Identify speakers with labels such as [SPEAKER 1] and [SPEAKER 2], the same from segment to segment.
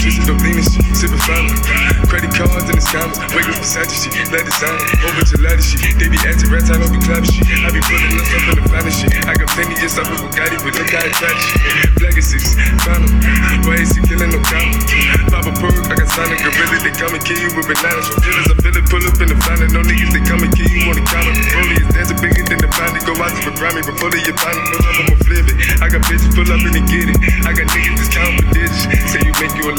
[SPEAKER 1] Bitches is on Venus, sipping fine. Credit cards in the scammers. Wake up beside shit, let it sound. Over to gelato shit. They be acting rats, I be clapping shit. I be putting up stuff in the finest shit. I got plenty just up with Bugatti, but look how it trash. Black is six, final. Why is he killing no comma? Papa a perk, I got signed a gorilla. They come and kill you with bananas. From killers, I feel it, pull up in the final. No niggas, they come and kill you on the counter. Only is dancing bigger than the pound. Go out to the Grammy, but fully your final. No, I'm gonna flip it. I got bitches pull up and they get it. I got niggas that's counting for this.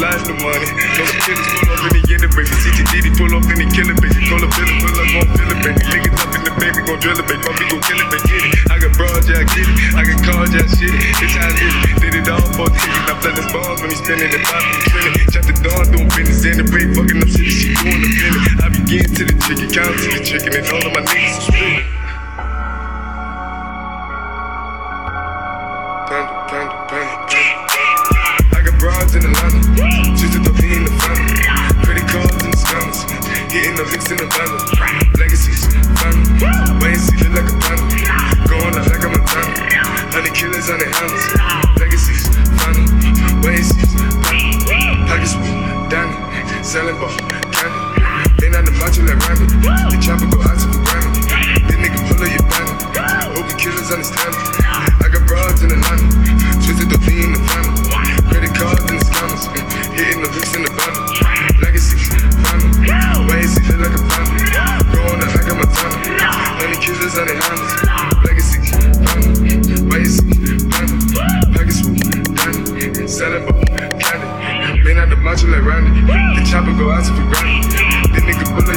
[SPEAKER 1] Lot of money. No killers pull up in the end, baby. CTD, pull up in the killer, baby. Call a villain, pull up, gon' feel it, baby. Niggas up in the baby, gon' drill it, baby. Puppy gon' kill it, baby. Get it. I got broad, yeah, get it. I got cars, yeah, shit it. It's how it. Did it all for tickets. I'm flexing balls when he spinning the pop, he spinning. Shut the door, doing business in the break. Fucking up shit, she doing the feeling. I be getting to the chicken, count to the chicken, and all of my niggas Hitting the licks in the van. Legacies, family. Wait and see, look like a panda. Going out like I'm a Montana. Honey killers on their hammers. Legacies, family. Wait and see, family. Pockets with Danny. Selling ball, candy. Ain't on the macho like Randy. The chopper go out to the granny. This nigga pull up your banner. Hope you killers understand me. Been out the macho like Ronnie. The chopper go out to the ground. Then nigga pull